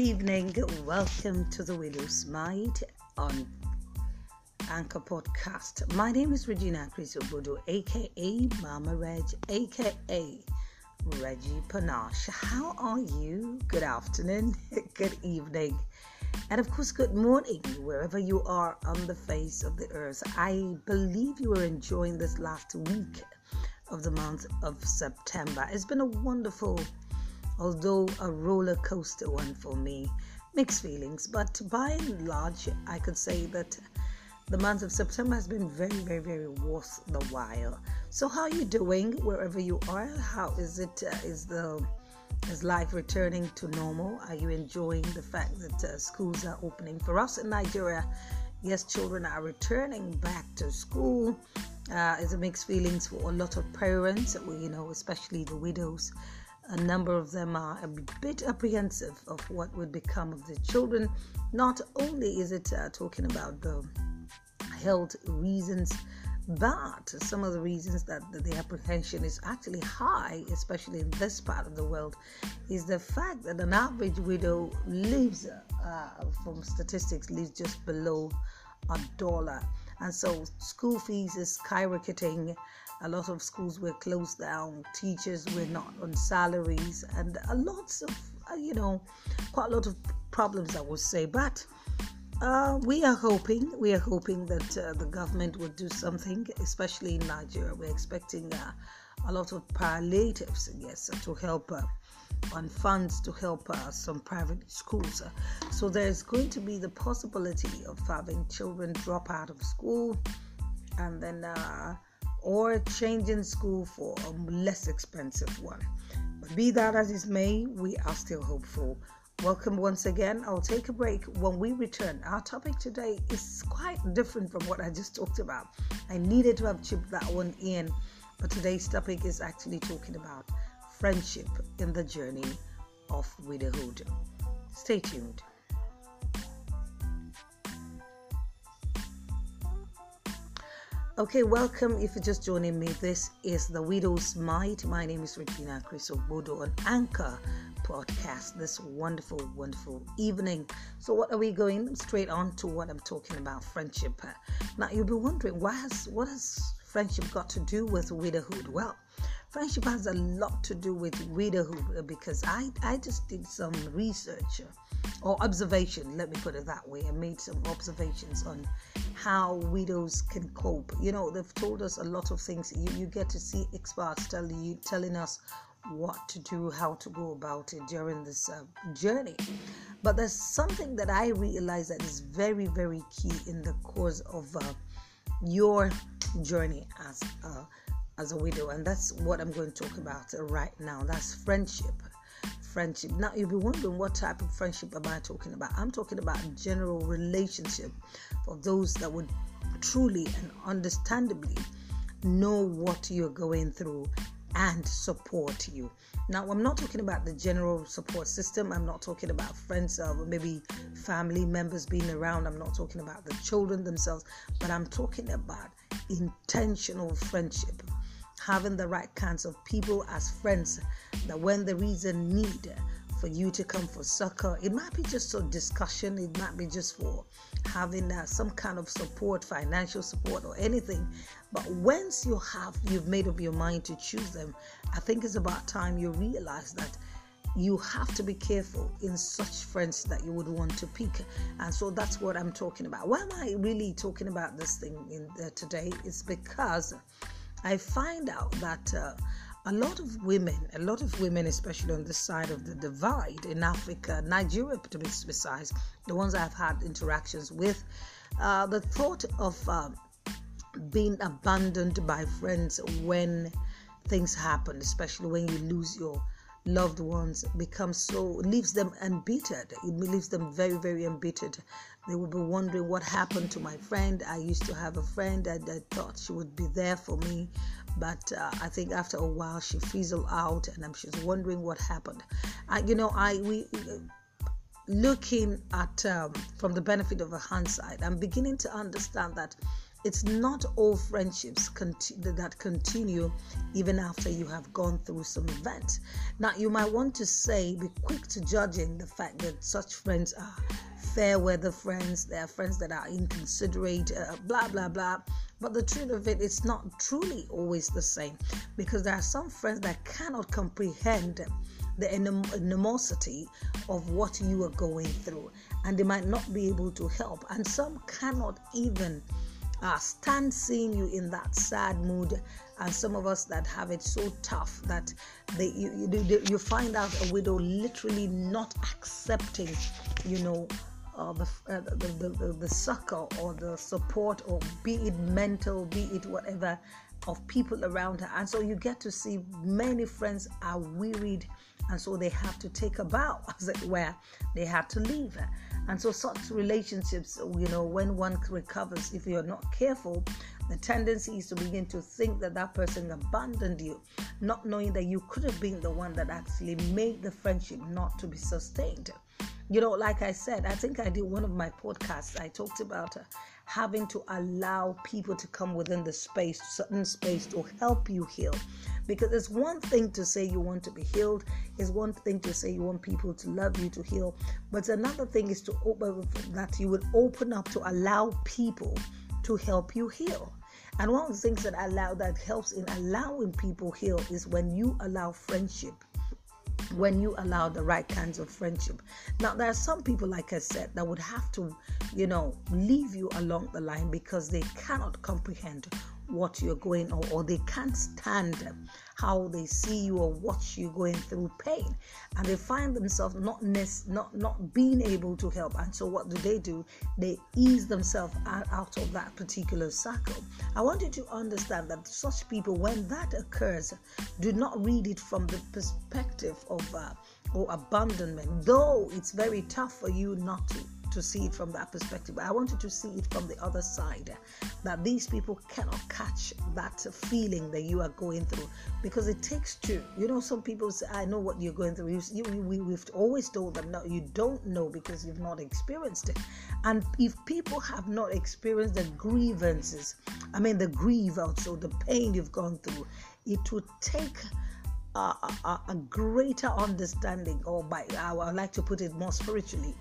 Evening. Welcome to the Widow's Might on Anchor Podcast. My name is Regina Chris Obodo, aka Mama Reg, aka Reggie Panache. How are you? Good afternoon, good evening, and of course, good morning, wherever you are on the face of the earth. I believe you are enjoying this last week of the month of September. It's been a wonderful although a roller coaster one for me. Mixed feelings, but by and large, I could say that the month of September has been very, very, very worth the while. So, how are you doing wherever you are? How is it? Uh, is the is life returning to normal? Are you enjoying the fact that uh, schools are opening for us in Nigeria? Yes, children are returning back to school. Uh, it's a mixed feelings for a lot of parents, you know, especially the widows a number of them are a bit apprehensive of what would become of the children. Not only is it uh, talking about the health reasons, but some of the reasons that the apprehension is actually high, especially in this part of the world, is the fact that an average widow lives, uh, from statistics, lives just below a dollar. And so school fees is skyrocketing a lot of schools were closed down, teachers were not on salaries, and a lots of, uh, you know, quite a lot of problems, I would say. But uh, we are hoping, we are hoping that uh, the government would do something, especially in Nigeria. We're expecting uh, a lot of palliatives, yes, to help uh, on funds to help uh, some private schools. So there's going to be the possibility of having children drop out of school and then uh, or changing school for a less expensive one. But be that as it may, we are still hopeful. Welcome once again. I'll take a break. When we return, our topic today is quite different from what I just talked about. I needed to have chipped that one in, but today's topic is actually talking about friendship in the journey of widowhood. Stay tuned. Okay, welcome. If you're just joining me, this is the Widow's Might. My name is Regina Chris Bodo on Anchor this wonderful, wonderful evening. So, what are we going straight on to what I'm talking about friendship? Now, you'll be wondering, why has what has friendship got to do with widowhood? Well, friendship has a lot to do with widowhood because I, I just did some research or observation, let me put it that way. I made some observations on how widows can cope. You know, they've told us a lot of things. You, you get to see experts telling you, telling us what to do, how to go about it during this uh, journey. But there's something that I realize that is very, very key in the course of uh, your journey as a, as a widow, and that's what I'm going to talk about right now. That's friendship friendship. Now you'll be wondering what type of friendship am I talking about? I'm talking about general relationship for those that would truly and understandably know what you're going through and support you. Now, I'm not talking about the general support system. I'm not talking about friends or maybe family members being around. I'm not talking about the children themselves, but I'm talking about intentional friendship having the right kinds of people as friends that when there is a need for you to come for succor, it might be just for discussion, it might be just for having uh, some kind of support, financial support, or anything. But once you have, you've made up your mind to choose them, I think it's about time you realize that you have to be careful in such friends that you would want to pick. And so that's what i'm talking about. Why am i really talking about this thing in, uh, today? It's because I find out that uh, a lot of women, a lot of women, especially on this side of the divide in Africa, Nigeria to be precise, the ones I've had interactions with, uh, the thought of uh, being abandoned by friends when things happen, especially when you lose your loved ones becomes so leaves them embittered. It leaves them very very embittered. They will be wondering what happened to my friend. I used to have a friend and i thought she would be there for me but uh, i think after a while she fizzled out and i'm she's wondering what happened. I, you know i we looking at um, from the benefit of a hindsight i'm beginning to understand that it's not all friendships conti- that continue even after you have gone through some events. Now, you might want to say, be quick to judging the fact that such friends are fair weather friends, they are friends that are inconsiderate, uh, blah, blah, blah. But the truth of it, it's not truly always the same because there are some friends that cannot comprehend the animosity of what you are going through and they might not be able to help and some cannot even uh, stand seeing you in that sad mood. And some of us that have it so tough that they you, you, you find out a widow literally not accepting you know uh, the, uh, the, the, the, the succor or the support or be it mental be it whatever of people around her. And so you get to see many friends are wearied and so they have to take a bow as it were. They have to leave her. And so such relationships you know when one recovers if you're not careful the tendency is to begin to think that that person abandoned you not knowing that you could have been the one that actually made the friendship not to be sustained. You know like i said i think i did one of my podcasts. I talked about uh, having to allow people to come within the space certain space to help you heal because it's one thing to say you want to be healed, it's one thing to say you want people to love you to heal, but another thing is to open that you would open up to allow people to help you heal. And one of the things that allow that helps in allowing people heal is when you allow friendship when you allow the right kinds of friendship. Now, there are some people, like I said, that would have to, you know, leave you along the line because they cannot comprehend what you're going or, or they can't stand how they see you or watch you going through pain. And they find themselves not not not being able to help. And so what do they do? They ease themselves out of that particular cycle. I want you to understand that such people when that occurs do not read it from the perspective of uh, or abandonment though it's very tough for you not to to see it from that perspective. I want you to see it from the other side that these people cannot catch that feeling that you are going through because it takes two. You know, some people say, I know what you're going through. You, you, we, we've always told them, no, you don't know because you've not experienced it. And if people have not experienced the grievances, I mean, the grief also, the pain you've gone through, it would take a, greater understanding, or by I would like to put it more spiritually,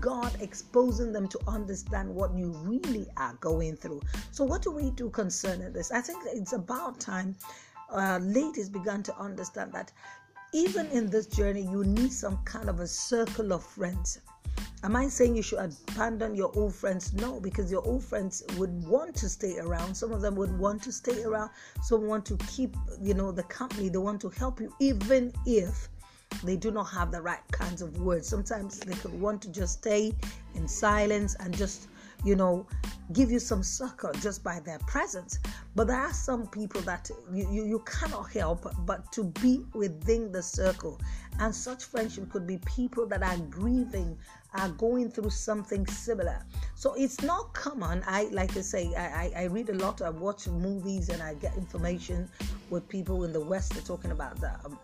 God exposing them to understand what you really are going through. So, what do we do concerning this? I think it's about time uh, ladies began to understand that even in this journey, you need some kind of a circle of friends. Am I saying you should abandon your old friends? No, because your old friends would want to stay around. Some of them would want to stay around. Some want to keep, you know, the company. They want to help you, even if they do not have the right kinds of words. Sometimes they could want to just stay in silence and just, you know, give you some succor just by their presence. But there are some people that you, you, you cannot help but to be within the circle. And such friendship could be people that are grieving, are going through something similar. So it's not common. I like to say, I, I, I read a lot, I watch movies, and I get information with people in the West. They're talking about the um,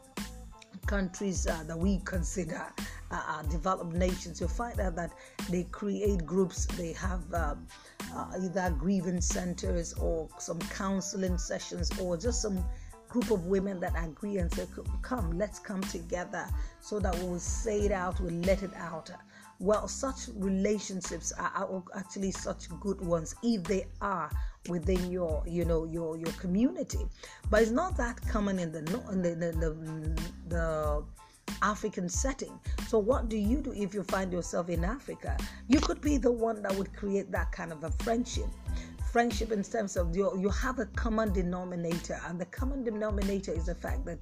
countries uh, that we consider uh, uh, developed nations, you'll find out that they create groups, they have uh, uh, either grievance centers or some counseling sessions or just some group of women that agree and say, Come, let's come together so that we'll say it out, we'll let it out. Well, such relationships are actually such good ones if they are within your you know your your community but it's not that common in the in the, the, the, the African setting. So, what do you do if you find yourself in Africa? You could be the one that would create that kind of a friendship friendship in terms of you you have a common denominator and the common denominator is the fact that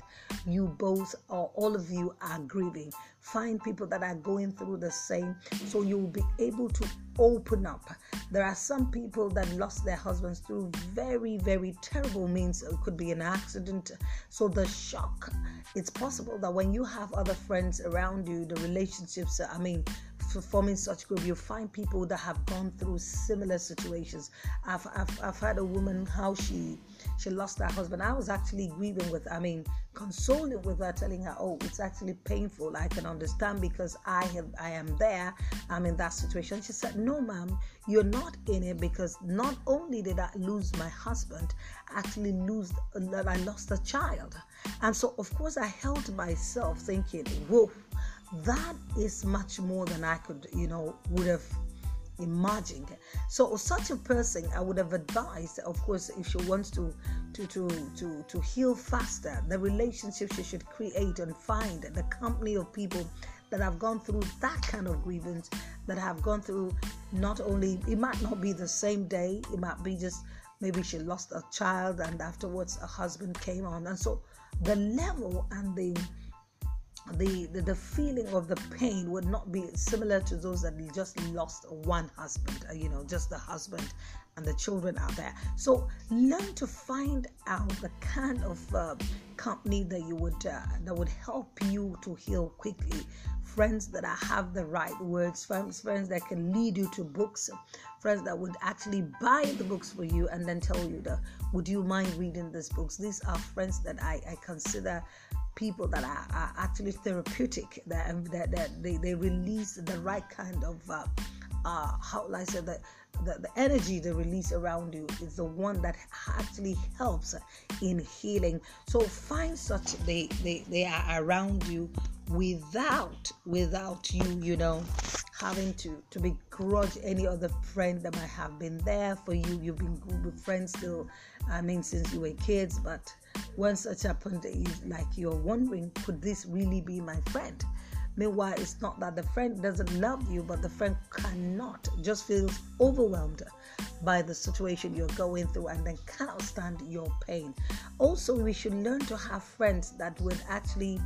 you both or all of you are grieving find people that are going through the same so you will be able to open up. There are some people that lost their husbands through very very terrible means. It could be an accident. So the shock it's possible that when you have other friends around you the relationships i mean forming such group, you find people that have gone through similar situations. I've, I've, I've had a woman how she she lost her husband. I was actually grieving with, I mean, consoling with her, telling her, "Oh, it's actually painful. I can understand because I have, I am there. I'm in that situation." She said, "No, ma'am, you're not in it because not only did I lose my husband, I actually lose I lost a child." And so, of course, I held myself thinking, "Whoa." that is much more than I could, you know, would have imagined. So such a person, I would have advised, of course, if she wants to to to to to heal faster, the relationship she should create and find the company of people that have gone through that kind of grievance, that have gone through not only it might not be the same day, it might be just maybe she lost a child and afterwards a husband came on, and so the level and the the, the, the feeling of the pain would not be similar to those that just lost one husband uh, you know just the husband and the children out there. So learn to find out the kind of uh, company that you would uh, that would help you to heal quickly. Friends that have the right words friends friends that can lead you to books friends that would actually buy the books for you and then tell you that would you mind reading these books? These are friends that i, I consider people that are, are actually therapeutic that, that, that they, they release the right kind of uh, uh, how I that the, the energy they release around you is the one that actually helps in healing. So find such they they, they are around you without without you you know having to to begrudge any other friend that might have been there for you. You've been good with friends still i mean since you were kids but when such happened, is like you're wondering, could this really be my friend? Meanwhile, it's not that the friend doesn't love you, but the friend cannot, just feels overwhelmed by the situation you're going through and then cannot stand your pain. Also, we should learn to have friends that would actually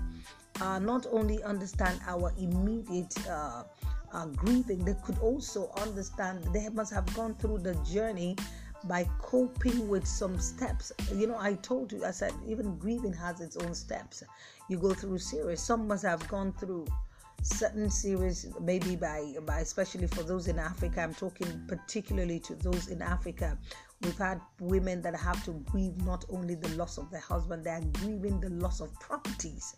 uh, not only understand our immediate uh, uh, grieving, they could also understand, they must have gone through the journey by coping with some steps. You know, I told you, I said, even grieving has its own steps. You go through series. Some must have gone through certain series, maybe by, by especially for those in Africa. I'm talking particularly to those in Africa. We've had women that have to grieve not only the loss of their husband, they are grieving the loss of properties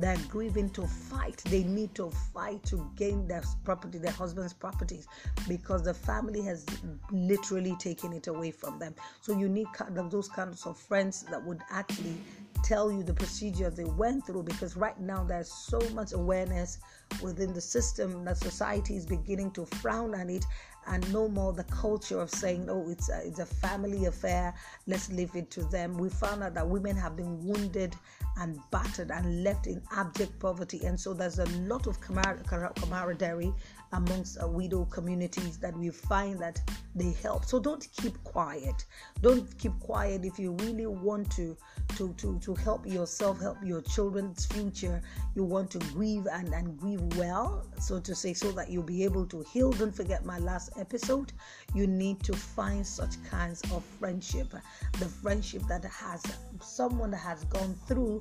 they're grieving to fight. They need to fight to gain their property, their husband's properties, because the family has literally taken it away from them. So you need those kinds of friends that would actually tell you the procedure they went through because right now there's so much awareness within the system that society is beginning to frown on it and no more the culture of saying, oh, it's a, it's a family affair, let's leave it to them. We found out that women have been wounded and battered and left in abject poverty. And so there's a lot of camaraderie amongst widow communities that we find that they help. So don't keep quiet. Don't keep quiet if you really want to to to, to help yourself, help your children's future. You want to grieve and, and grieve well, so to say, so that you'll be able to heal. Don't forget my last episode. You need to find such kinds of friendship. The friendship that has someone that has gone through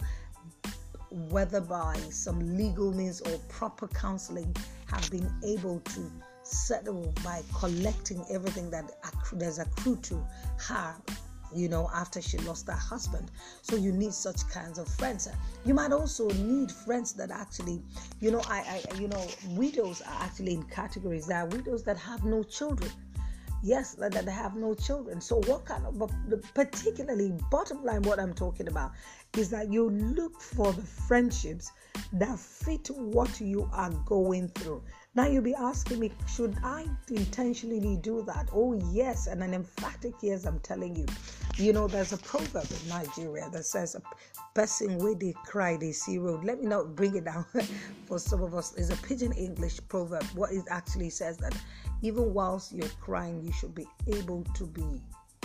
whether by some legal means or proper counseling, have been able to settle by collecting everything that there's accrued to her you know after she lost her husband. So you need such kinds of friends. You might also need friends that actually you know i, I you know widows are actually in categories. There are widows that have no children. Yes that, that have no children. So what kind of particularly bottom line what i'm talking about is that you look for the friendships that fit what you are going through. Now you'll be asking me should i intentionally do that? Oh yes and an emphatic yes i'm telling you. You know there's a proverb in nigeria that says a person where they cry they see road. Let me not bring it down for some of us. It's a pidgin english proverb. What it actually says that even whilst you're crying, you should be able to be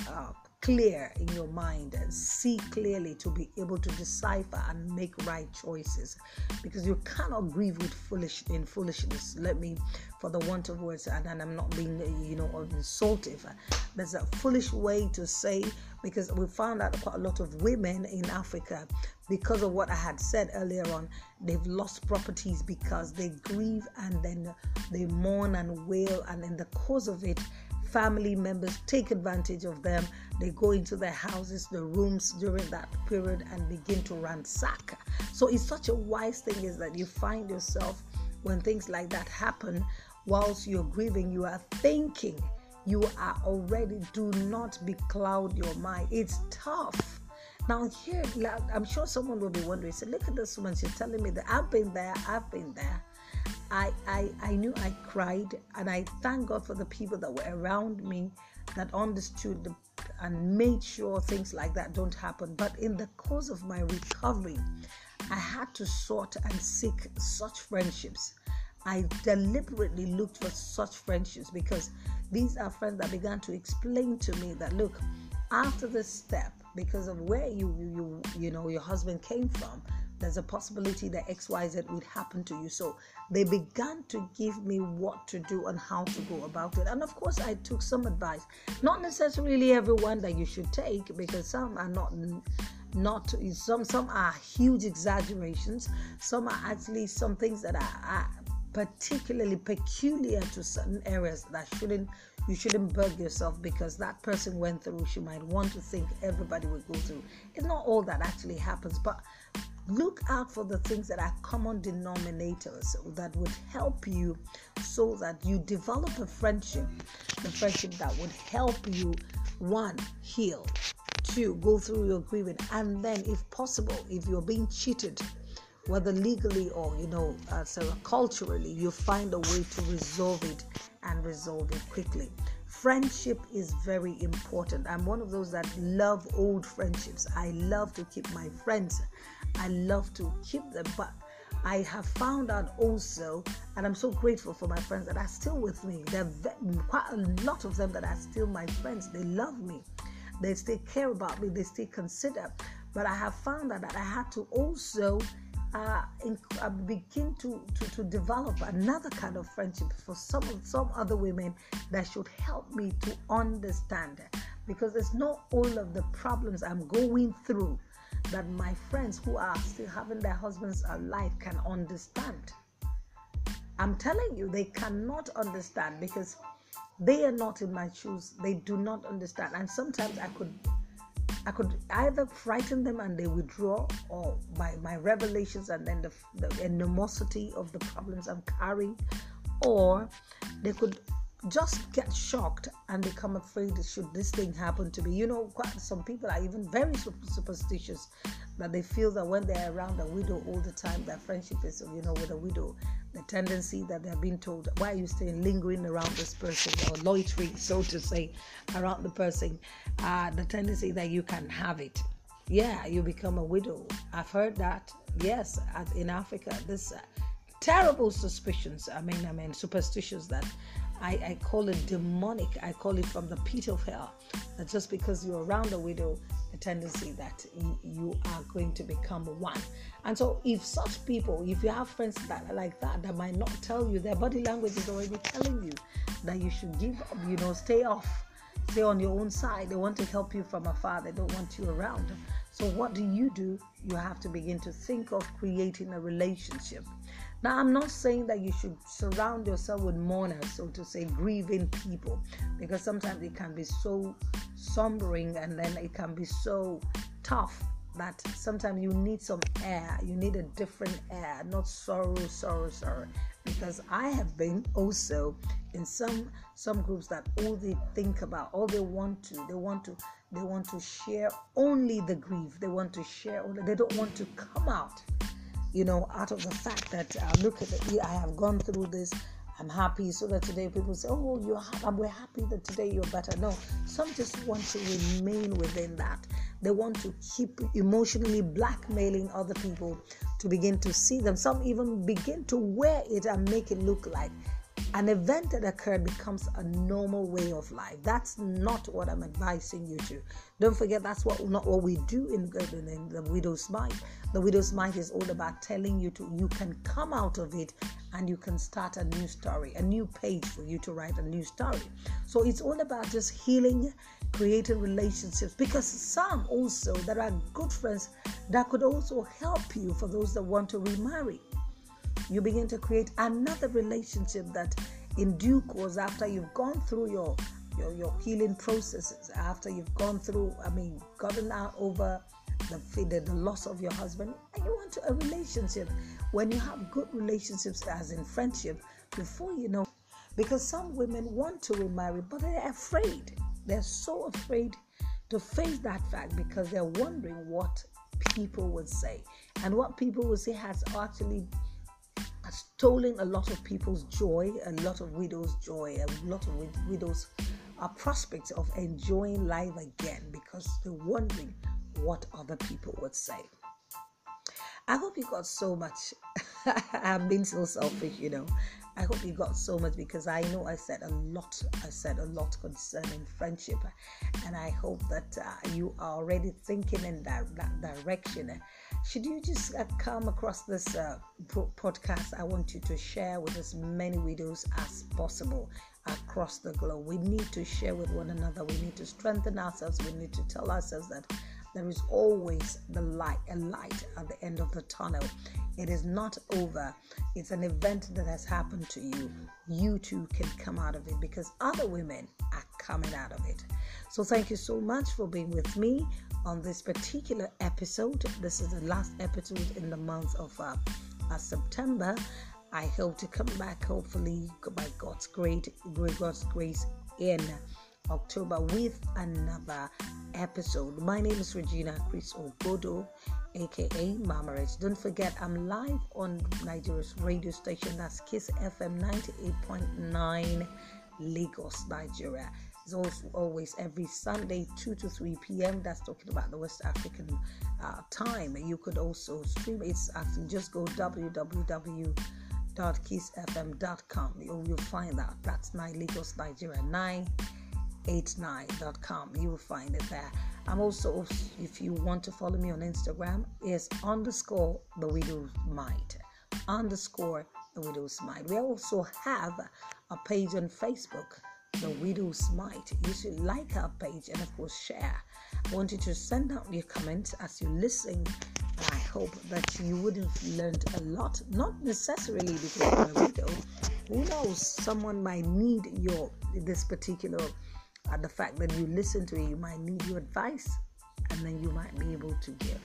uh, clear in your mind and see clearly to be able to decipher and make right choices. Because you cannot grieve with foolish in foolishness. Let me for the want of words and, and i'm not being you know insultive. There's a foolish way to say because we found out quite a lot of women in africa because of what i had said earlier on they've lost properties because they grieve and then they mourn and wail and in the course of it family members take advantage of them. They go into their houses, the rooms during that period, and begin to ransack. So it's such a wise thing is that you find yourself when things like that happen, whilst you're grieving, you are thinking, you are already. Do not be cloud your mind. It's tough. Now here, I'm sure someone will be wondering. Say, look at this woman. She's telling me that I've been there. I've been there. I, I, I knew I cried, and I thank God for the people that were around me that understood the, and made sure things like that don't happen. But in the course of my recovery, I had to sort and seek such friendships. I deliberately looked for such friendships because these are friends that began to explain to me that look, after this step, because of where you you you know your husband came from, there's a possibility that XYZ would happen to you. So they began to give me what to do and how to go about it. And of course, I took some advice. Not necessarily everyone that you should take, because some are not not some some are huge exaggerations some are actually some things that are, are, particularly peculiar to certain areas that shouldn't you shouldn't bug yourself because that person went through she might want to think everybody would go through it's not all that actually happens but look out for the things that are common denominators that would help you so that you develop a friendship a friendship that would help you one heal two go through your grieving and then if possible if you're being cheated whether legally or you know uh, so culturally you find a way to resolve it and resolve it quickly. Friendship is very important. I'm one of those that love old friendships. I love to keep my friends I love to keep them, but I have found out also, and I'm so grateful for my friends that are still with me. There are quite a lot of them that are still my friends. They love me, they still care about me, they still consider. But I have found out that I had to also uh, in, uh, begin to, to, to develop another kind of friendship for some some other women that should help me to understand because it's not all of the problems I'm going through that my friends who are still having their husbands alive can understand. I'm telling you, they cannot understand because they are not in my shoes. They do not understand. And sometimes I could I could either frighten them and they withdraw, or by my revelations and then the, the animosity of the problems I'm carrying, or they could just get shocked and become afraid should this thing happen to me. You know, quite, some people are even very superstitious that they feel that when they're around a widow all the time, their friendship is, you know, with a widow. The tendency that they're being told, why are you staying lingering around this person or loitering, so to say, around the person? Uh, the tendency that you can have it. Yeah, you become a widow. I've heard that. Yes, in Africa, this uh, terrible suspicions. I mean, I mean, superstitions that I, I call it demonic. I call it from the pit of hell. That just because you're around a widow, the tendency that you are going to become one. And so, if such people, if you have friends that are like that, that might not tell you, their body language is already telling you that you should give up, you know, stay off, stay on your own side. They want to help you from afar, they don't want you around. So, what do you do? You have to begin to think of creating a relationship now, I'm not saying that you should surround yourself with mourners, so to say, grieving people, because sometimes it can be so sombering and then it can be so tough that sometimes you need some air, you need a different air, not sorrow, sorrow, sorrow. Because I have been also in some some groups that all they think about, all they want to, they want to, they want to share only the grief. They want to share only. They don't want to come out you know, out of the fact that uh, look at it, I have gone through this. I'm happy so that today people say, "Oh, you're happy. we're happy that today you're better." No, some just want to remain within that. They want to keep emotionally blackmailing other people to begin to see them. Some even begin to wear it and make it look like an event that occurred becomes a normal way of life. That's not what I'm advising you to. Don't forget that's what not what we do in, in, in the widow's might. The widow's might is all about telling you to you can come out of it and you can start a new story, a new page for you to write a new story. So it's all about just healing, creating relationships because some also there are good friends that could also help you for those that want to remarry you begin to create another relationship that in due course after you've gone through your your, your healing processes after you've gone through i mean gotten out over the, the, the loss of your husband and you want to, a relationship when you have good relationships as in friendship before you know because some women want to remarry but they're afraid. They're so afraid to face that fact because they're wondering what people would say. And what people will say has actually stolen a lot of people's joy, a lot of widows' joy, a lot of widows' prospects of enjoying life again because they're wondering what other people would say. I hope you got so much. I'm being so selfish, you know. I hope you got so much because I know I said a lot. I said a lot concerning friendship, and I hope that uh, you are already thinking in that, that direction. Should you just uh, come across this uh, podcast, I want you to share with as many widows as possible across the globe. We need to share with one another. We need to strengthen ourselves. We need to tell ourselves that there is always the light, a light at the end of the tunnel. It is not over. It's an event that has happened to you. You too can come out of it because other women are coming out of it. So, thank you so much for being with me on this particular episode. This is the last episode in the month of uh, uh, September. I hope to come back, hopefully, by God's great, God's grace, in October with another episode. My name is Regina Chris Obodo, aka Mama Reg. Don't forget, I'm live on Nigeria's radio station, that's Kiss FM 98.9, Lagos, Nigeria. It's also always every Sunday, 2 to 3 p.m. That's talking about the West African uh, time. You could also stream It's actually just go www.kissfm.com. You'll, you'll find that. That's my Lagos, Nigeria 9 89.com. You will find it there. I'm also, if you want to follow me on Instagram, is underscore the widow's might. Underscore the widow's might. We also have a page on Facebook, the widow's might. You should like our page and of course share. I want you to send out your comments as you listen. I hope that you would have learned a lot, not necessarily because you're a widow. Who knows? Someone might need your this particular at the fact that you listen to it, you might need your advice and then you might be able to give.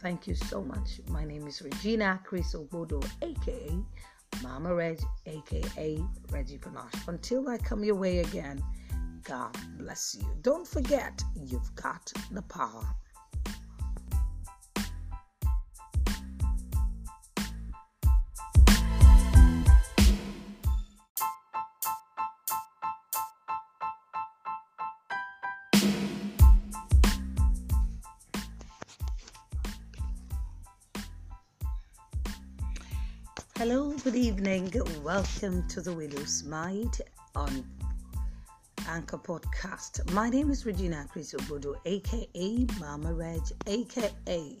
Thank you so much. My name is Regina Chris Obodo, aka Mama Reg, aka Reggie Panache. Until I come your way again, God bless you. Don't forget, you've got the power. Good evening. Welcome to the Widow's Might on Anchor Podcast. My name is Regina Chris Obodo, aka Mama Reg, aka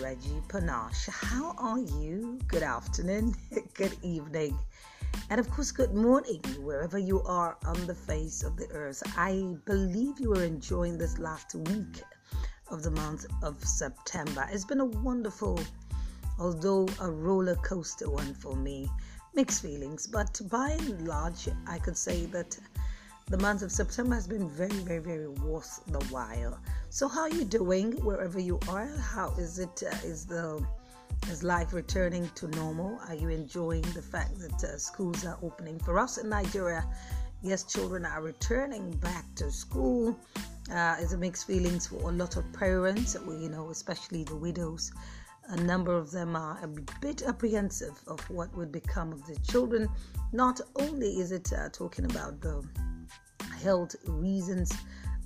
Reggie Panache. How are you? Good afternoon, good evening, and of course, good morning, wherever you are on the face of the earth. I believe you are enjoying this last week of the month of September. It's been a wonderful although a roller coaster one for me. Mixed feelings, but by and large, I could say that the month of September has been very, very, very worth the while. So, how are you doing wherever you are? How is it? Uh, is the is life returning to normal? Are you enjoying the fact that uh, schools are opening for us in Nigeria? Yes, children are returning back to school. Uh, it's a mixed feelings for a lot of parents, you know, especially the widows a number of them are a bit apprehensive of what would become of the children. Not only is it uh, talking about the health reasons,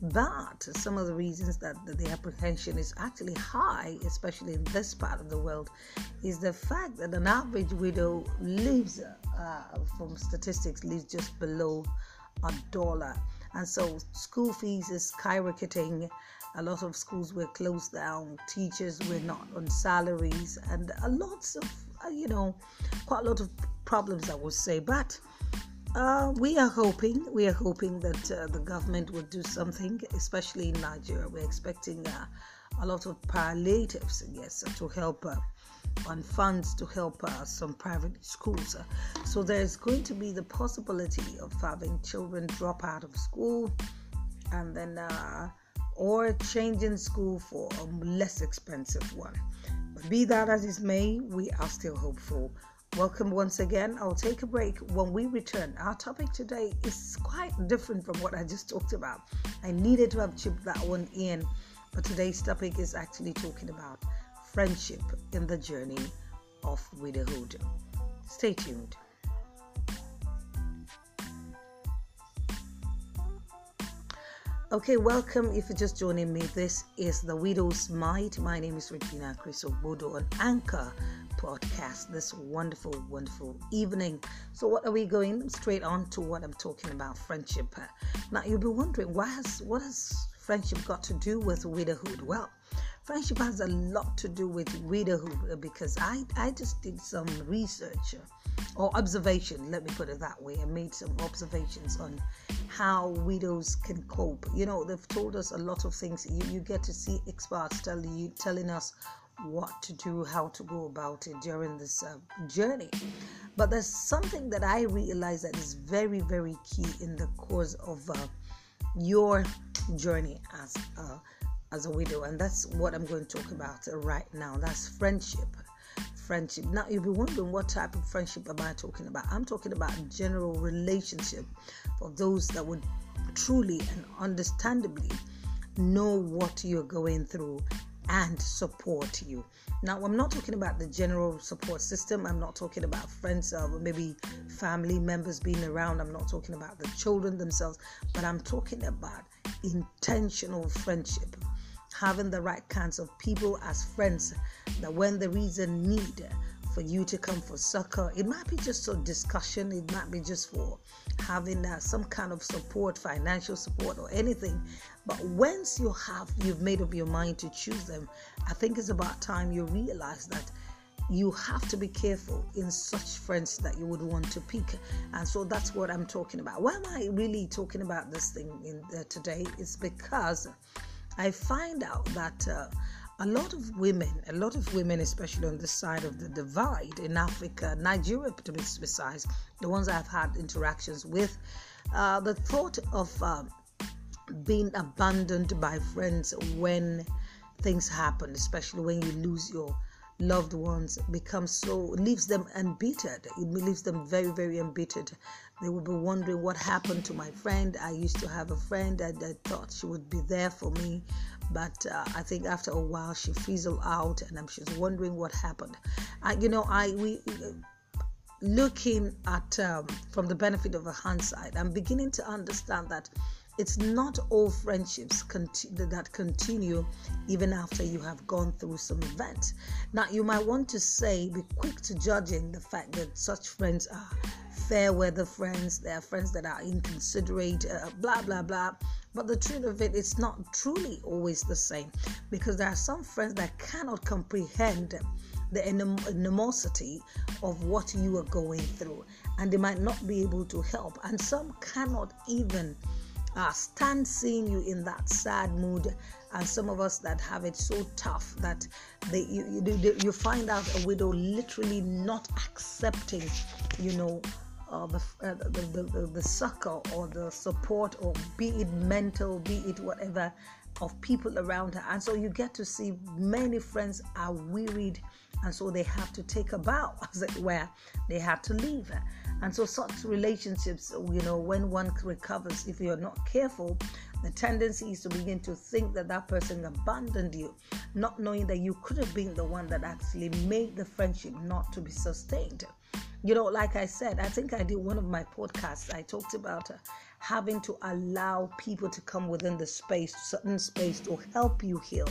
But some of the reasons that the apprehension is actually high, especially in this part of the world, is the fact that an average widow lives, uh, from statistics, lives just below a dollar. And so school fees is skyrocketing. A lot of schools were closed down. Teachers were not on salaries, and a lots of, uh, you know, quite a lot of problems, I would say. But uh, we are hoping, we are hoping that uh, the government will do something, especially in Nigeria. We're expecting uh, a lot of palliatives, yes, to help uh, on funds to help uh, some private schools. so there's going to be the possibility of having children drop out of school and then or changing school for a less expensive one. But be that as it may, we are still hopeful Welcome once again. I'll take a break. When we return, our topic today is quite different from what I just talked about. I needed to have chipped that one in, but today's topic is actually talking about friendship in the journey of widowhood. Stay tuned. Okay, welcome. If you're just joining me, this is the Widow's Might. My name is Regina Chris Bodo on Anchor podcast this wonderful, wonderful evening. So, what are we going straight on to what I'm talking about friendship? Now, you'll be wondering, why has what has friendship got to do with widowhood? Well, friendship has a lot to do with widowhood because I, I just did some research or observation, let me put it that way. I made some observations on how widows can cope. You know, they've told us a lot of things. You, you get to see experts telling you, telling us what to do, how to go about it during this uh, journey. But there's something that I realize that is very, very key in the course of uh, your journey as a, as a widow, and that's what I'm going to talk about right now. That's friendship. Friendship. Now you'll be wondering what type of friendship am I talking about? I'm talking about general relationship for those that would truly and understandably know what you're going through and support you. Now, I'm not talking about the general support system. I'm not talking about friends or maybe family members being around. I'm not talking about the children themselves, but I'm talking about intentional friendship. Having the right kinds of people as friends that when there is a need, for you to come for succor. It might be just a discussion, it might be just for having uh, some kind of support, financial support, or anything. But once you have, you've made up your mind to choose them, I think it's about time you realize that you have to be careful in such friends that you would want to pick and so that's what i'm talking about why am i really talking about this thing in, uh, today it's because i find out that uh, a lot of women, a lot of women, especially on this side of the divide in Africa, Nigeria to be precise, the ones I've had interactions with, uh, the thought of uh, being abandoned by friends when things happen, especially when you lose your loved ones, becomes so leaves them embittered. It leaves them very, very embittered. They will be wondering what happened to my friend. I used to have a friend and I thought she would be there for me, but uh, I think after a while she fizzled out, and I'm she's wondering what happened. I, you know, I we looking at um, from the benefit of a hindsight, I'm beginning to understand that it's not all friendships that continue even after you have gone through some events. Now, you might want to say, be quick to judging the fact that such friends are fair weather friends, they are friends that are inconsiderate, uh, blah, blah, blah. But the truth of it, it's not truly always the same because there are some friends that cannot comprehend the animosity of what you are going through and they might not be able to help. And some cannot even uh, stand seeing you in that sad mood and some of us that have it so tough that they you, you, you find out a widow literally not accepting you know uh, the, uh, the, the, the, the succor or the support, or be it mental, be it whatever, of people around her. And so you get to see many friends are wearied, and so they have to take a bow, as it were. They have to leave her. And so, such relationships, you know, when one recovers, if you're not careful, the tendency is to begin to think that that person abandoned you, not knowing that you could have been the one that actually made the friendship not to be sustained. You know, like I said, I think I did one of my podcasts. I talked about uh, having to allow people to come within the space, certain space, to help you heal.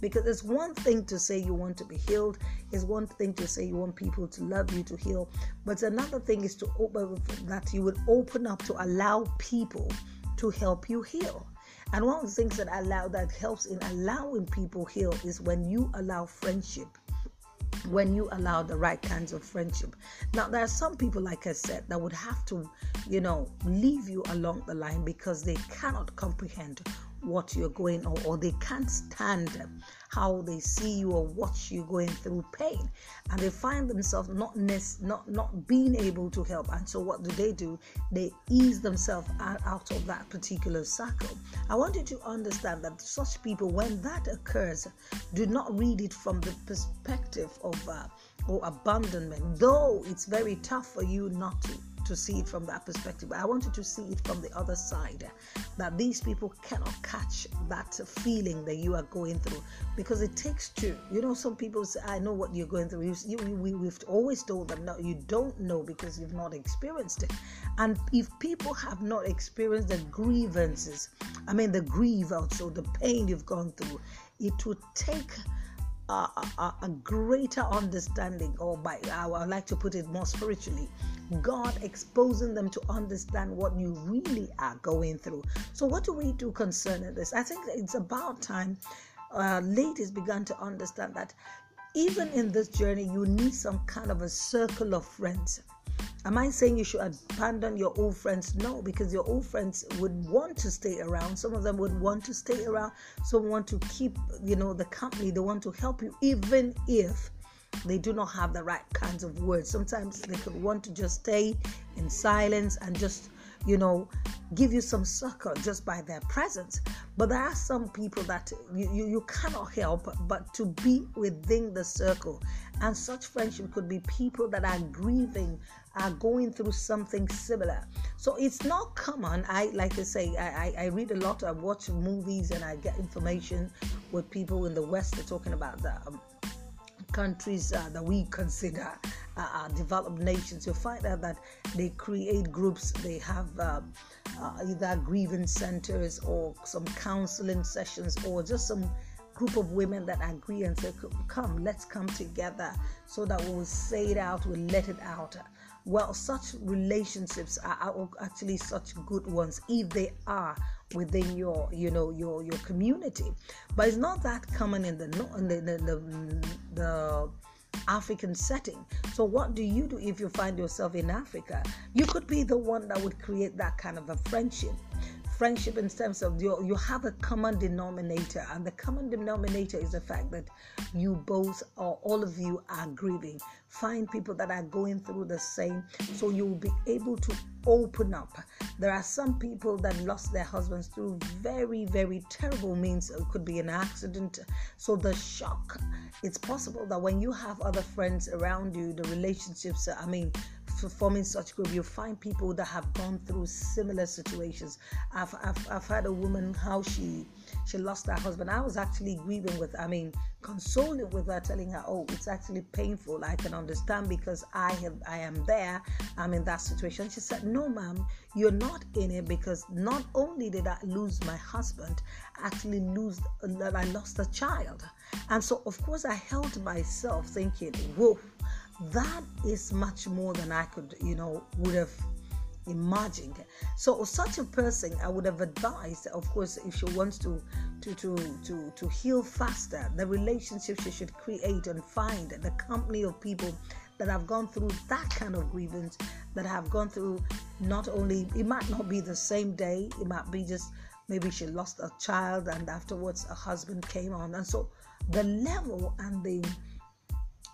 Because it's one thing to say you want to be healed, it's one thing to say you want people to love you to heal, but another thing is to open that you would open up to allow people to help you heal. And one of the things that allow that helps in allowing people heal is when you allow friendship when you allow the right kinds of friendship. Now, there are some people, like I said, that would have to, you know, leave you along the line because they cannot comprehend what you're going or, or they can't stand how they see you or watch you going through pain. And they find themselves not not not being able to help. And so what do they do? They ease themselves out of that particular circle i want you to understand that such people when that occurs do not read it from the perspective of uh, or abandonment though it's very tough for you not to to see it from that perspective. But I wanted to see it from the other side that these people cannot catch that feeling that you are going through because it takes two. You know, some people say, I know what you're going through. You, you, we, we've always told them, no, you don't know because you've not experienced it. And if people have not experienced the grievances, I mean, the grief also, the pain you've gone through, it would take a, a, a, greater understanding, or by I would like to put it more spiritually, God exposing them to understand what you really are going through. So, what do we do concerning this? I think it's about time uh, ladies began to understand that even in this journey, you need some kind of a circle of friends. Am I saying you should abandon your old friends? No, because your old friends would want to stay around. Some of them would want to stay around. Some want to keep, you know, the company. They want to help you, even if they do not have the right kinds of words. Sometimes they could want to just stay in silence and just, you know, give you some succor just by their presence. But there are some people that you, you, you cannot help but to be within the circle. And such friendship could be people that are grieving, are going through something similar. So it's not common. I like to say, I, I, I read a lot, I watch movies, and I get information with people in the West. They're talking about the um, countries uh, that we consider uh, uh, developed nations, you find out that they create groups, they have uh, uh, either grievance centers or some counseling sessions or just some group of women that agree and say, Come, let's come together so that we will say it out, we'll let it out. Well, such relationships are actually such good ones if they are within your you know your your community but it's not that common in the in the, the, the, the African setting. So, what do you do if you find yourself in Africa? You could be the one that would create that kind of a friendship friendship in terms of you, you have a common denominator, and the common denominator is the fact that you both or all of you are grieving. Find people that are going through the same, so you'll be able to open up. There are some people that lost their husbands through very, very terrible means. It could be an accident. So the shock, it's possible that when you have other friends around you, the relationships, I mean, forming such group, you find people that have gone through similar situations. I've, I've, I've had a woman how she she lost her husband. I was actually grieving with, I mean, consoling with her, telling her, "Oh, it's actually painful. I can understand because I have, I am there. I'm in that situation." She said, "No, ma'am, you're not in it because not only did I lose my husband, I actually lose, I lost a child." And so, of course, I held myself thinking, "Whoa." that is much more than I could, you know, would have imagined. So such a person I would have advised, of course, if she wants to to to to to heal faster, the relationship she should create and find the company of people that have gone through that kind of grievance, that have gone through not only it might not be the same day, it might be just maybe she lost a child and afterwards a husband came on. And so the level and the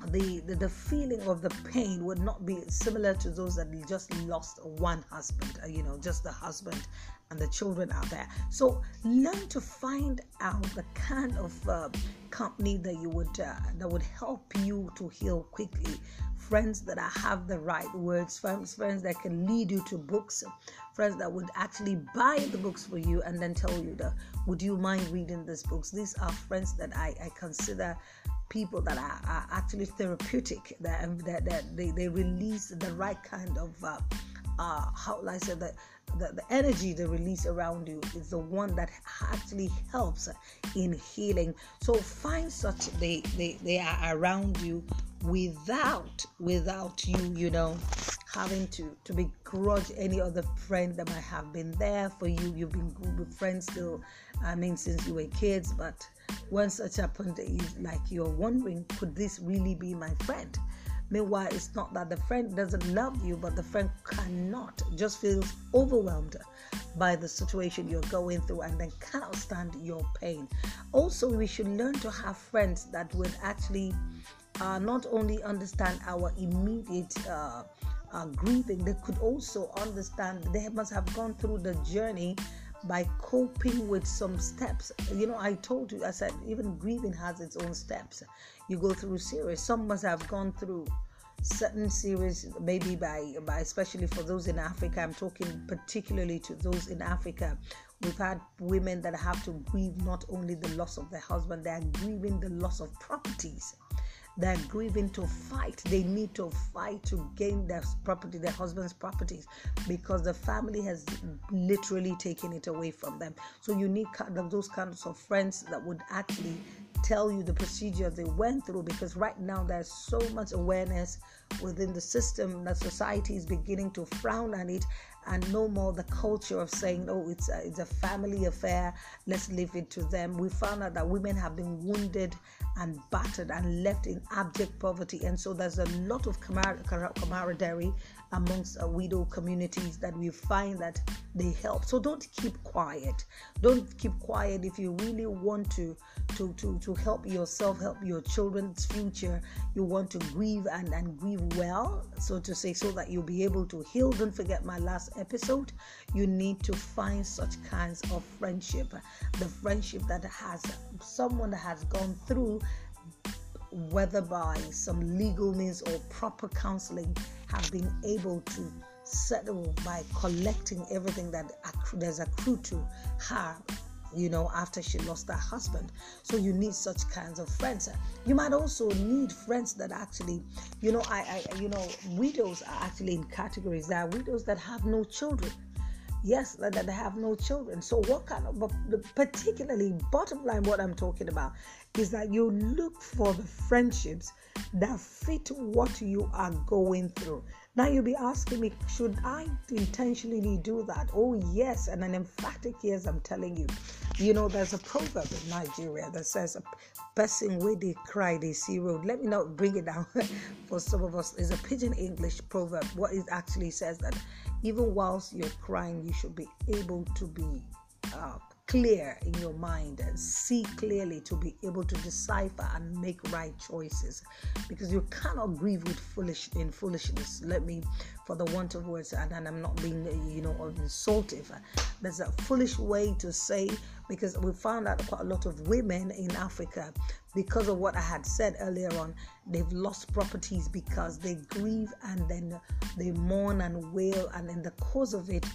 the, the, the feeling of the pain would not be similar to those that just lost one husband uh, you know just the husband and the children out there. So learn to find out the kind of uh, company that you would uh, that would help you to heal quickly. Friends that have the right words friends friends that can lead you to books friends that would actually buy the books for you and then tell you that would you mind reading these books? These are friends that i, I consider people that are, are actually therapeutic that, that, that they, they release the right kind of uh, uh, how I said that the, the energy they release around you is the one that actually helps in healing. So find such they they, they are around you without without you, you know, having to to begrudge any other friend that might have been there for you. You've been good friends still, I mean, since you were kids, but when such happened, like you're wondering, could this really be my friend? Meanwhile, it's not that the friend doesn't love you, but the friend cannot, just feels overwhelmed by the situation you're going through and then cannot stand your pain. Also, we should learn to have friends that would actually uh, not only understand our immediate uh, uh, grieving, they could also understand, they must have gone through the journey by coping with some steps. You know, I told you, I said, even grieving has its own steps. You go through series. Some must have gone through certain series, maybe by, by especially for those in Africa. I'm talking particularly to those in Africa. We've had women that have to grieve not only the loss of their husband, they are grieving the loss of properties they're grieving to fight. They need to fight to gain their property, their husband's properties, because the family has literally taken it away from them. So you need those kinds of friends that would actually tell you the procedure they went through because right now there's so much awareness within the system that society is beginning to frown on it and no more the culture of saying, oh, it's a, it's a family affair, let's leave it to them. We found out that women have been wounded and battered and left in abject poverty. And so there's a lot of camaraderie amongst uh, widow communities that we find that they help. So don't keep quiet. Don't keep quiet if you really want to to to, to help yourself, help your children's future. You want to grieve and, and grieve well, so to say, so that you'll be able to heal. Don't forget my last episode. You need to find such kinds of friendship. The friendship that has someone that has gone through whether by some legal means or proper counseling, have been able to settle by collecting everything that there's accrued to her you know after she lost her husband. So you need such kinds of friends. You might also need friends that actually you know i, I you know widows are actually in categories. There are widows that have no children. Yes that, that have no children. So what kind of particularly bottom line what i'm talking about is that you look for the friendships that fit what you are going through. Now you'll be asking me should i intentionally do that? Oh yes and an emphatic yes i'm telling you. You know there's a proverb in nigeria that says a person where they cry they see road. Let me not bring it down for some of us. It's a pidgin english proverb. What it actually says that even whilst you're crying, you should be able to be uh, clear in your mind and see clearly to be able to decipher and make right choices. Because you cannot grieve with foolish in foolishness. Let me for the want of words and, and i'm not being you know insultive there's a foolish way to say because we found out quite a lot of women in africa because of what i had said earlier on they've lost properties because they grieve and then they mourn and wail and in the course of it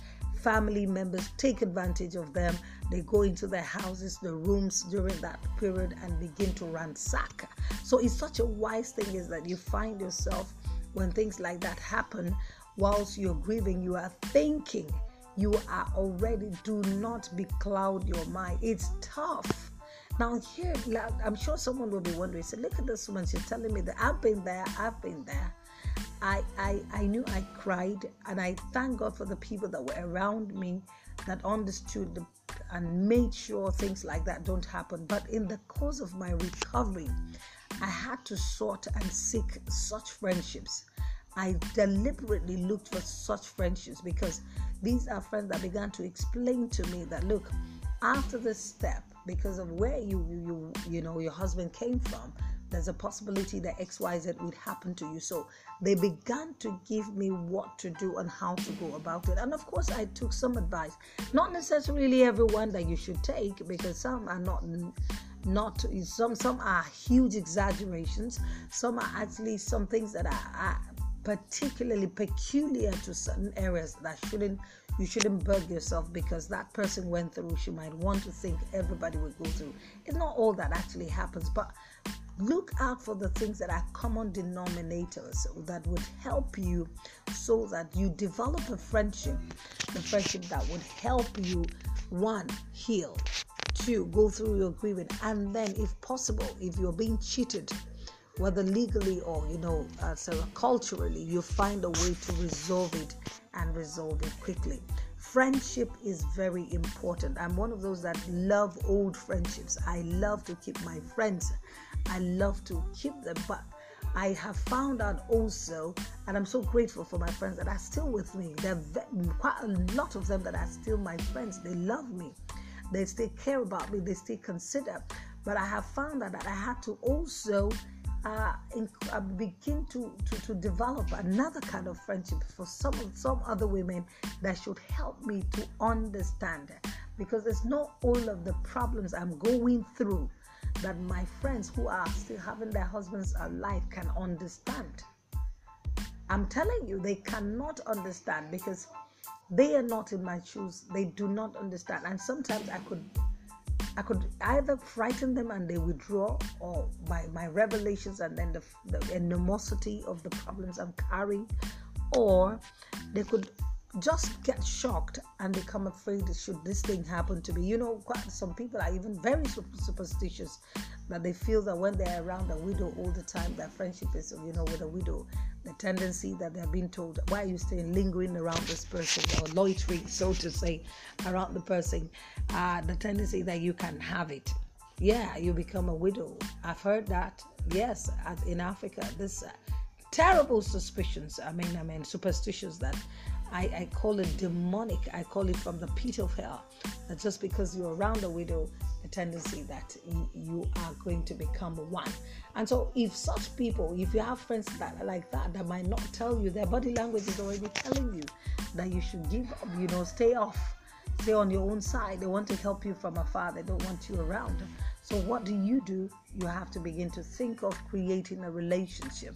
family members take advantage of them. They go into their houses, the rooms during that period, and begin to ransack. So it's such a wise thing is that you find yourself when things like that happen, whilst you're grieving, you are thinking. You are already, do not be cloud your mind. It's tough. Now, here, I'm sure someone will be wondering, say, look at this woman, she's telling me that I've been there, I've been there. I, I, I knew I cried, and I thank God for the people that were around me that understood the, and made sure things like that don't happen. But in the course of my recovery, I had to sort and seek such friendships. I deliberately looked for such friendships because these are friends that began to explain to me that look, after this step, because of where you you you know your husband came from, there's a possibility that XYZ would happen to you. So they began to give me what to do and how to go about it. And of course, I took some advice. Not necessarily everyone that you should take, because some are not not some some are huge exaggerations some are actually some things that are, are particularly peculiar to certain areas that shouldn't you shouldn't bug yourself because that person went through she might want to think everybody would go through it's not all that actually happens but look out for the things that are common denominators that would help you so that you develop a friendship the friendship that would help you one heal two go through your grieving and then if possible if you're being cheated whether legally or you know uh, so culturally you find a way to resolve it and resolve it quickly. Friendship is very important. I'm one of those that love old friendships. I love to keep my friends i love to keep them but i have found out also and i'm so grateful for my friends that are still with me. There are quite a lot of them that are still my friends. They love me. They still care about me. They still consider. But i have found out that i had to also uh, in, uh, begin to, to, to develop another kind of friendship for some some other women that should help me to understand. Because it's not all of the problems I'm going through that my friends who are still having their husbands alive can understand. I'm telling you, they cannot understand because they are not in my shoes. They do not understand. And sometimes I could I could either frighten them and they withdraw, or by my revelations and then the, the animosity of the problems I'm carrying, or they could just get shocked and become afraid should this thing happen to me. You know, some people are even very superstitious that they feel that when they're around a widow all the time, their friendship is, you know, with a widow, the tendency that they're being told, why are you staying lingering around this person or loitering, so to say, around the person? Uh, the tendency that you can have it. Yeah, you become a widow. I've heard that. Yes, in Africa, this uh, terrible suspicions. I mean, I mean, superstitions that I, I call it demonic. I call it from the pit of hell. That just because you're around a widow, the tendency that you are going to become one. And so, if such people, if you have friends that like that, that might not tell you, their body language is already telling you that you should give up, you know, stay off, stay on your own side. They want to help you from afar, they don't want you around. So, what do you do? You have to begin to think of creating a relationship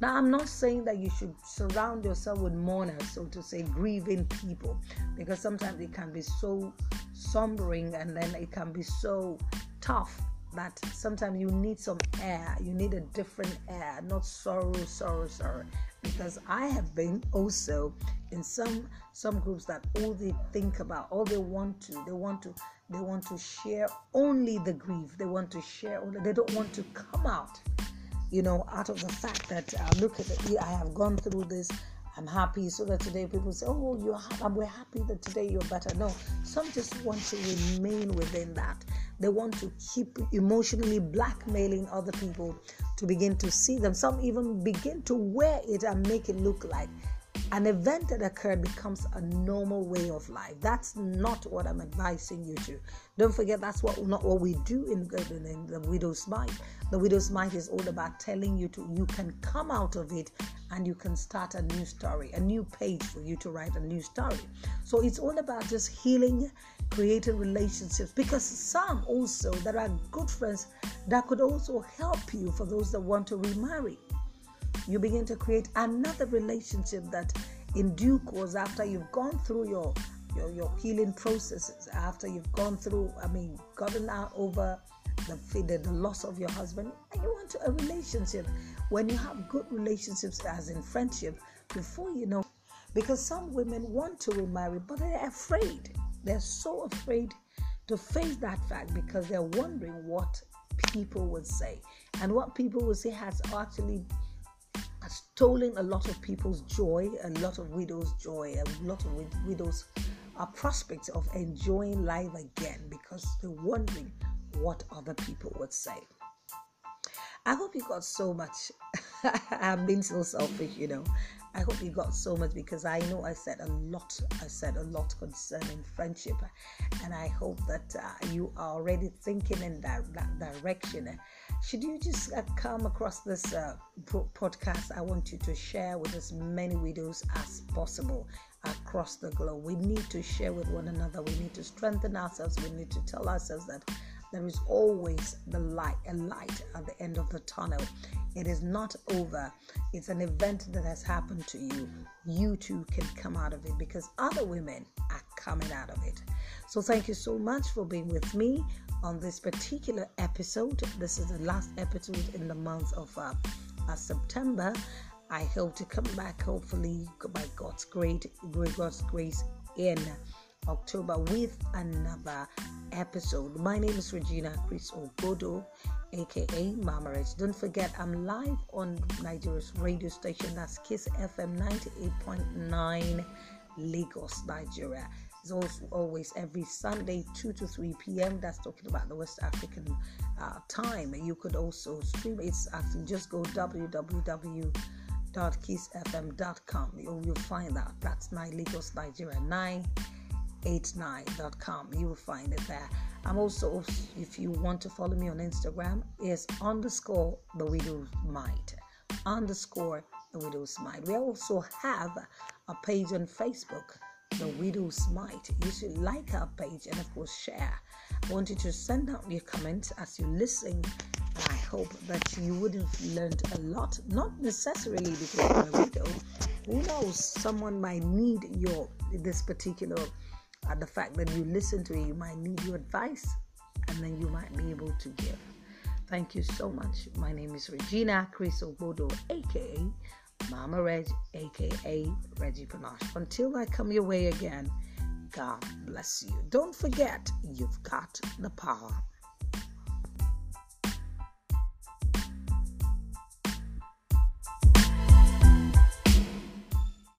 now, I'm not saying that you should surround yourself with mourners, so to say, grieving people, because sometimes it can be so sombering and then it can be so tough that sometimes you need some air, you need a different air, not sorrow, sorrow, sorrow. Because I have been also in some some groups that all they think about, all they want to, they want to, they want to share only the grief. They want to share only. They don't want to come out you know, out of the fact that uh, look at it, I have gone through this. I'm happy so that today people say, "Oh, you're happy." We're happy that today you're better. No, some just want to remain within that. They want to keep emotionally blackmailing other people to begin to see them. Some even begin to wear it and make it look like an event that occurred becomes a normal way of life. That's not what I'm advising you to. Don't forget that's what not what we do in, in, in the widow's might. The widow's might is all about telling you to you can come out of it and you can start a new story, a new page for you to write a new story. So it's all about just healing, creating relationships because some also that are good friends that could also help you for those that want to remarry you begin to create another relationship that in due course after you've gone through your your, your healing processes after you've gone through i mean gotten out over the, the, the loss of your husband and you want a relationship when you have good relationships as in friendship before you know because some women want to remarry but they're afraid. They're so afraid to face that fact because they're wondering what people would say. And what people would say has actually stolen a lot of people's joy, a lot of widows' joy, a lot of widows' uh, prospects of enjoying life again because they're wondering what other people would say. I hope you got so much. I'm being so selfish, you know. I hope you got so much because I know I said a lot. I said a lot concerning friendship, and I hope that uh, you are already thinking in that, that direction. Should you just uh, come across this uh, podcast, I want you to share with as many widows as possible across the globe. We need to share with one another. We need to strengthen ourselves. We need to tell ourselves that there is always the light, a light at the end of the tunnel. It is not over. It's an event that has happened to you. You too can come out of it because other women are coming out of it. So, thank you so much for being with me on this particular episode. This is the last episode in the month of uh, uh, September. I hope to come back, hopefully, by God's great, God's grace, in October with another episode. My name is Regina Chris Obodo, aka Mama Reg. Don't forget, I'm live on Nigeria's radio station. That's Kiss FM 98.9, Lagos, Nigeria. Also always every Sunday, 2 to 3 p.m. That's talking about the West African uh, time. You could also stream It's actually just go www www.kissfm.com. You'll, you'll find that. That's Nine Lagos Nigeria 989.com. You will find it there. I'm also, if you want to follow me on Instagram, is underscore the widow's might. Underscore the widow's might. We also have a page on Facebook, the widow's might. You should like our page and of course share. I want you to send out your comments as you listen I hope that you would have learned a lot, not necessarily because you're a widow. Who knows? Someone might need your this particular uh, the fact that you listen to it, you might need your advice, and then you might be able to give. Thank you so much. My name is Regina Chris Obodo, aka Mama Reg, aka Reggie Panache. Until I come your way again, God bless you. Don't forget, you've got the power.